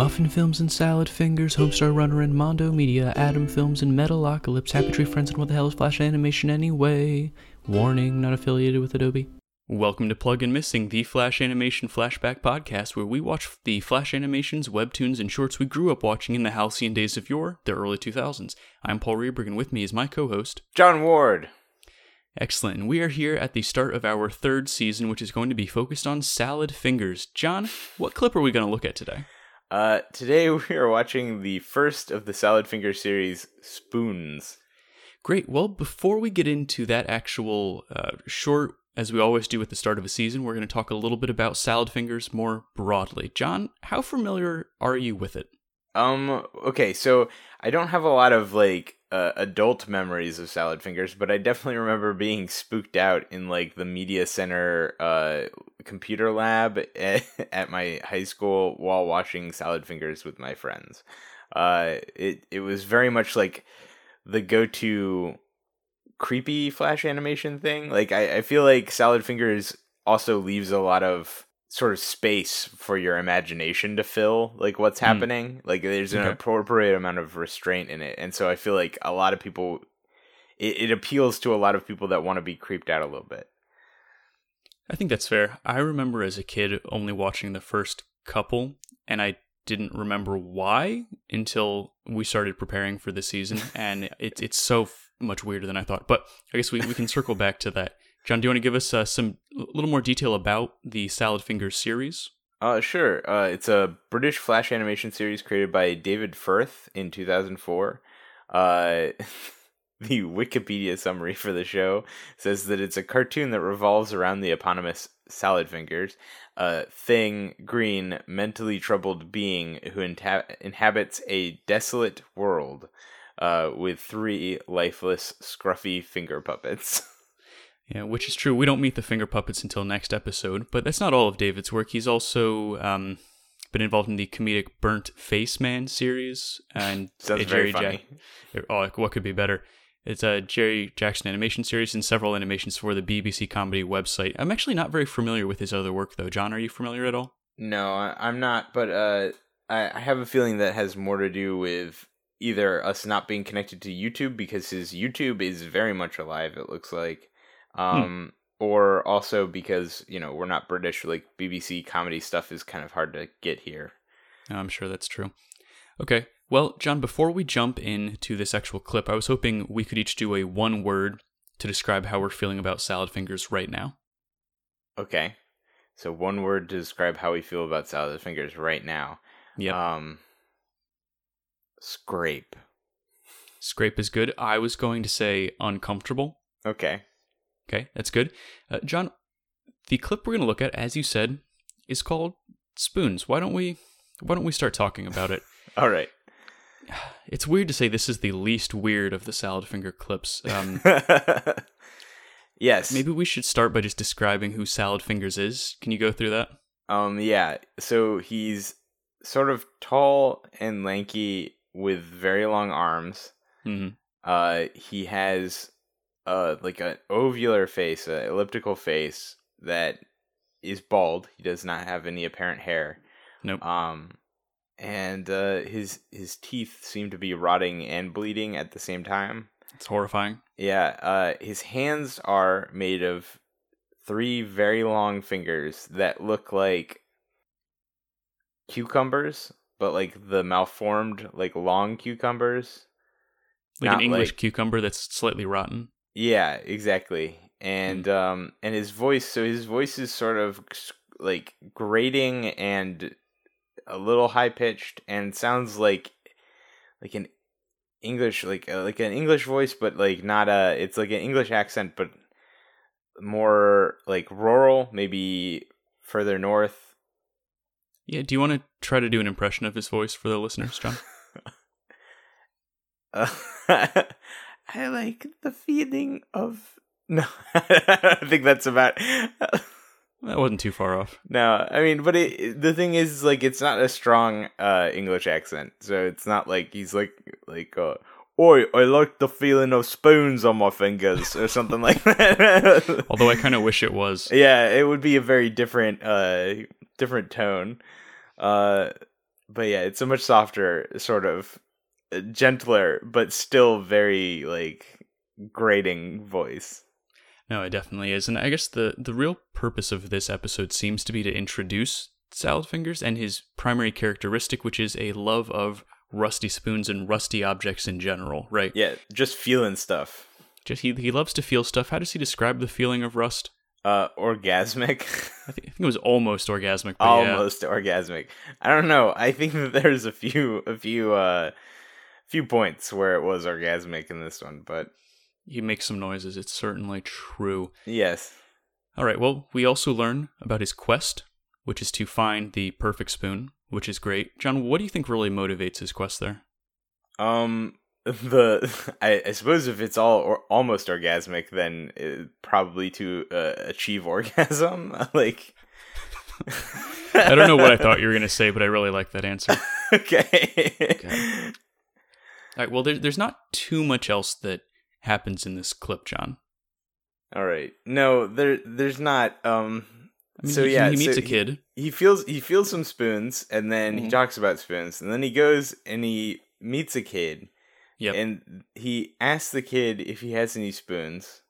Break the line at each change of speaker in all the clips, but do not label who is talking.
Muffin Films and Salad Fingers, Homestar Runner and Mondo Media, Adam Films and Metalocalypse, Happy Tree Friends, and What the Hell is Flash Animation Anyway? Warning, not affiliated with Adobe. Welcome to Plug and Missing, the Flash Animation Flashback podcast, where we watch the Flash animations, webtoons, and shorts we grew up watching in the halcyon days of yore, the early 2000s. I'm Paul Reberg, and with me is my co host,
John Ward.
Excellent. And we are here at the start of our third season, which is going to be focused on salad fingers. John, what clip are we going to look at today?
Uh, today we are watching the first of the Salad Finger series, Spoons.
Great. Well, before we get into that actual uh, short, as we always do at the start of a season, we're going to talk a little bit about salad fingers more broadly. John, how familiar are you with it?
Um, okay, so I don't have a lot of like uh, adult memories of Salad Fingers, but I definitely remember being spooked out in like the media center uh computer lab at, at my high school while watching Salad Fingers with my friends. Uh it it was very much like the go-to creepy flash animation thing. Like I, I feel like Salad Fingers also leaves a lot of sort of space for your imagination to fill like what's
Hmm.
happening like there's an
Okay.
appropriate amount of restraint in it and so i feel like a lot of people it, it appeals to a lot of people that want to be creeped out a little bit
I think that's fair. I remember as a kid only watching the first couple, and I didn't remember why until we started preparing for the season, and it, it's so f- much weirder than I thought. But I guess we, we can circle back to that. John, do you want to give us uh, some a little more detail about the Salad Fingers series?
uh sure. Uh it's a british flash animation series created by david firth in 2004 uh the wikipedia summary for the show says that it's a cartoon that revolves around the eponymous salad fingers a thing green mentally troubled being who inhabits a desolate world uh, with three lifeless scruffy finger puppets
Yeah, which is true. We don't meet the finger puppets until next episode, but that's not all of David's work. He's also um, been involved in the comedic Burnt Face Man series and a
very
Jack- oh, like, what could be better? It's a Jerry Jackson animation series and several animations for the BBC comedy website. I'm actually not very familiar with his other work, though. John, are you familiar at all?
No, I'm not. But uh, I, I have a feeling that has more to do with either us not being connected to YouTube because his YouTube is very much alive. It looks like, um, or also because you know we're not British. Like BBC comedy stuff is kind of hard to get here.
I'm sure that's true. Okay. Well, John, before we jump into this actual clip, I was hoping we could each do a one word to describe how we're feeling about salad fingers right now.
Okay, so one word to describe how we feel about salad fingers right now.
Yeah.
Um, scrape.
Scrape is good. I was going to say uncomfortable.
Okay.
Okay, that's good. Uh, John, the clip we're going to look at, as you said, is called spoons. Why don't we? Why don't we start talking about it?
All right.
It's weird to say this is the least weird of the salad finger clips. Um,
yes.
maybe we should start by just describing who Salad Fingers is. Can you go through that?
Um, yeah. So he's sort of tall and lanky with very long arms.
hmm
Uh, he has uh like an ovular face, an elliptical face that is bald. He does not have any apparent hair.
Nope.
Um, and uh, his his teeth seem to be rotting and bleeding at the same time.
It's horrifying.
Yeah, uh, his hands are made of three very long fingers that look like cucumbers, but like the malformed, like long cucumbers.
Like
Not
an English
like-
cucumber that's slightly rotten.
Yeah, exactly. And
Hmm.
um, and his voice. So his voice is sort of like grating and a little high pitched, and sounds like like an English, like uh, like an English voice, but like not a. It's like an English accent, but more like rural, maybe further north.
Yeah. Do you want to try to do an impression of his voice for the listeners, John?
Uh, I like the feeling of no. I think that's about.
that wasn't too far off.
No, I mean, but it, the thing is, like, it's not a strong uh English accent, so it's not like he's like like uh, Oi, I like the feeling of spoons on my fingers or something like that.
Although I kind of wish it was.
yeah, it would be a very different uh different tone. Uh but yeah, it's a much softer, sort of gentler, but still very like grating voice.
No, it definitely is. And I guess the the real purpose of this episode seems to be to introduce Salad Fingers and his primary characteristic, which is a love of rusty spoons and rusty objects in general, right?
Yeah, just feeling stuff.
Just he he loves to feel stuff. How does he describe the feeling of rust?
Uh, orgasmic.
I think, I think it was almost orgasmic. But
almost yeah. orgasmic. I don't know. I think that there's a few a few uh few points where it was orgasmic in this one, but
he makes some noises. It's certainly true.
Yes.
All right. Well, we also learn about his quest, which is to find the perfect spoon, which is great. John, what do you think really motivates his quest there?
Um, the I, I suppose if it's all or almost orgasmic, then it, probably to uh, achieve orgasm. like,
I don't know what I thought you were gonna say, but I really like that answer.
okay. okay.
All right. Well, there, there's not too much else that happens in this clip, John.
All right. No, there, there's not. Um. I mean, so
he,
yeah,
he meets
so
a kid.
He, he, feels he feels some spoons, and then mm-hmm. he talks about spoons, and then he goes and he meets a kid
Yep.
And he asks the kid if he has any spoons.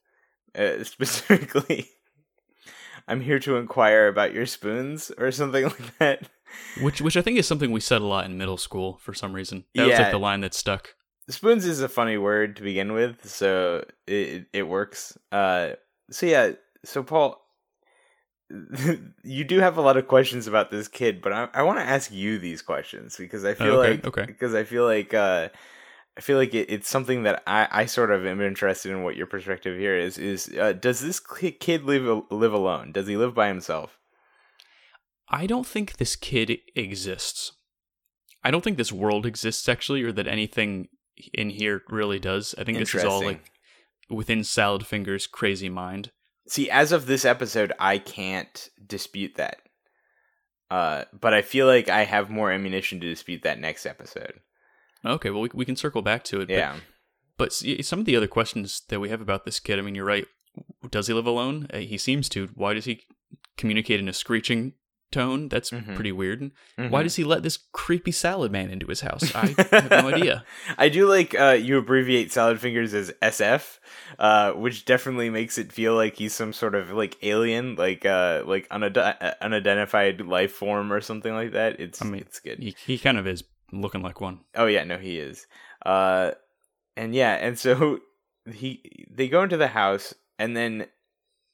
Uh, specifically, I'm here to inquire about your spoons or something like that.
Which, which I think is something we said a lot in middle school for some reason. That yeah. was like the line that stuck.
Spoons is a funny word to begin with, so it it works. Uh, so yeah, so Paul, you do have a lot of questions about this kid, but I, I want to ask you these questions because I feel
okay,
like
okay.
because I feel like uh, I feel like it, it's something that I, I sort of am interested in what your perspective here is. Is uh, does this kid live live alone? Does he live by himself?
I don't think this kid exists. I don't think this world exists actually, or that anything in here really does. I think this is all like within Salad Finger's crazy mind.
See, as of this episode, I can't dispute that. Uh, but I feel like I have more ammunition to dispute that next episode.
Okay, well, we, we can circle back to it.
Yeah.
But, but some of the other questions that we have about this kid, I mean, you're right. Does he live alone? Uh, he seems to. Why does he communicate in a screeching tone? That's mm-hmm. pretty weird. Mm-hmm. Why does he let this creepy salad man into his house? I have no idea.
I do like uh, you abbreviate salad fingers as SF, uh, which definitely makes it feel like he's some sort of like alien, like uh, like unid- uh, unidentified life form or something like that. It's I mean, it's good.
He, he kind of is looking like one.
Oh yeah, no, he is. Uh, and yeah, and so he they go into the house, and then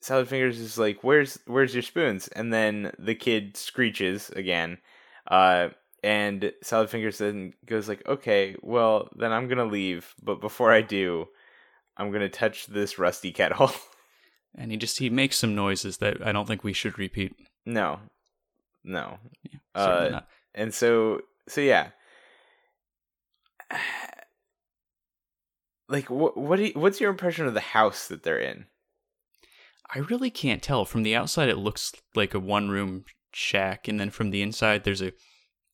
Salad Fingers is like, "Where's where's your spoons?" And then the kid screeches again. Uh, and Salad Fingers then goes like, "Okay, well then I'm gonna leave, but before I do, I'm gonna touch this rusty kettle."
and he just he makes some noises that I don't think we should repeat.
No, no. Yeah, uh, and so so yeah, like what what you, what's your impression of the house that they're in?
I really can't tell. From the outside, it looks like a one room shack, and then from the inside, there's a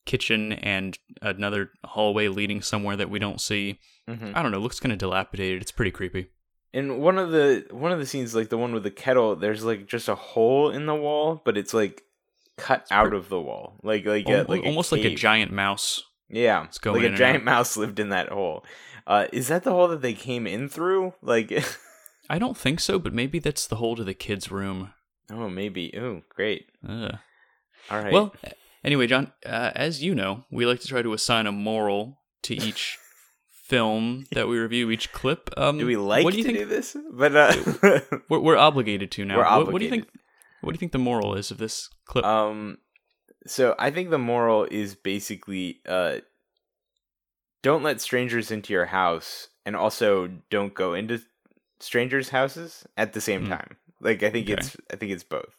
kitchen and another hallway leading somewhere that we don't see. Mm-hmm. I don't know. It looks kind of dilapidated. It's pretty creepy.
In one of the one of the scenes, like the one with the kettle, there's like just a hole in the wall, but it's like cut it's out of the wall, like like a, like
almost
a
like a giant mouse
yeah, it's going like a giant mouse lived in that hole. Uh, is that the hole that they came in through? Like,
I don't think so, but maybe that's the hole to the kid's room.
Oh, maybe. Oh, great.
Uh.
All right.
Well, anyway, John, uh, as you know, we like to try to assign a moral to each film that we review, each clip. Um,
do we like what do you to think? do this? But uh...
we're, we're, obligated to now.
We're obligated.
What, what do you think? What do you think the moral is of this clip?
Um, so I think the moral is basically uh don't let strangers into your house and also don't go into strangers' houses at the same mm. time. Like I think okay. it's I think it's both.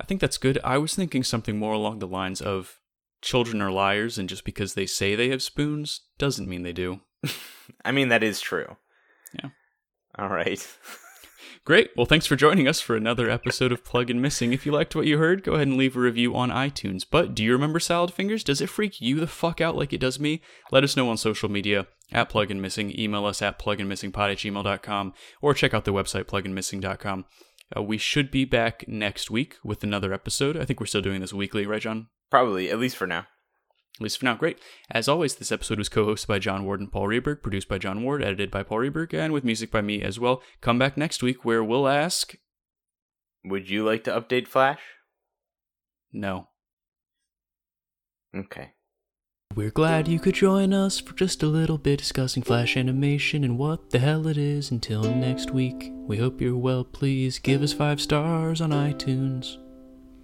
I think that's good. I was thinking something more along the lines of children are liars and just because they say they have spoons doesn't mean they do.
I mean that is true.
Yeah.
All right.
Great. Well, thanks for joining us for another episode of Plug and Missing. If you liked what you heard, go ahead and leave a review on iTunes. But do you remember Salad Fingers? Does it freak you the fuck out like it does me? Let us know on social media at Plug and Missing. Email us at plugandmissingpod at gmail.com or check out the website plugandmissing.com. Uh, we should be back next week with another episode. I think we're still doing this weekly, right, John?
Probably, at least for now.
At least for now, great. As always, this episode was co hosted by John Ward and Paul Reberg, produced by John Ward, edited by Paul Reberg, and with music by me as well. Come back next week where we'll ask.
Would you like to update Flash?
No.
Okay.
We're glad you could join us for just a little bit discussing Flash animation and what the hell it is. Until next week, we hope you're well. Please give us five stars on iTunes.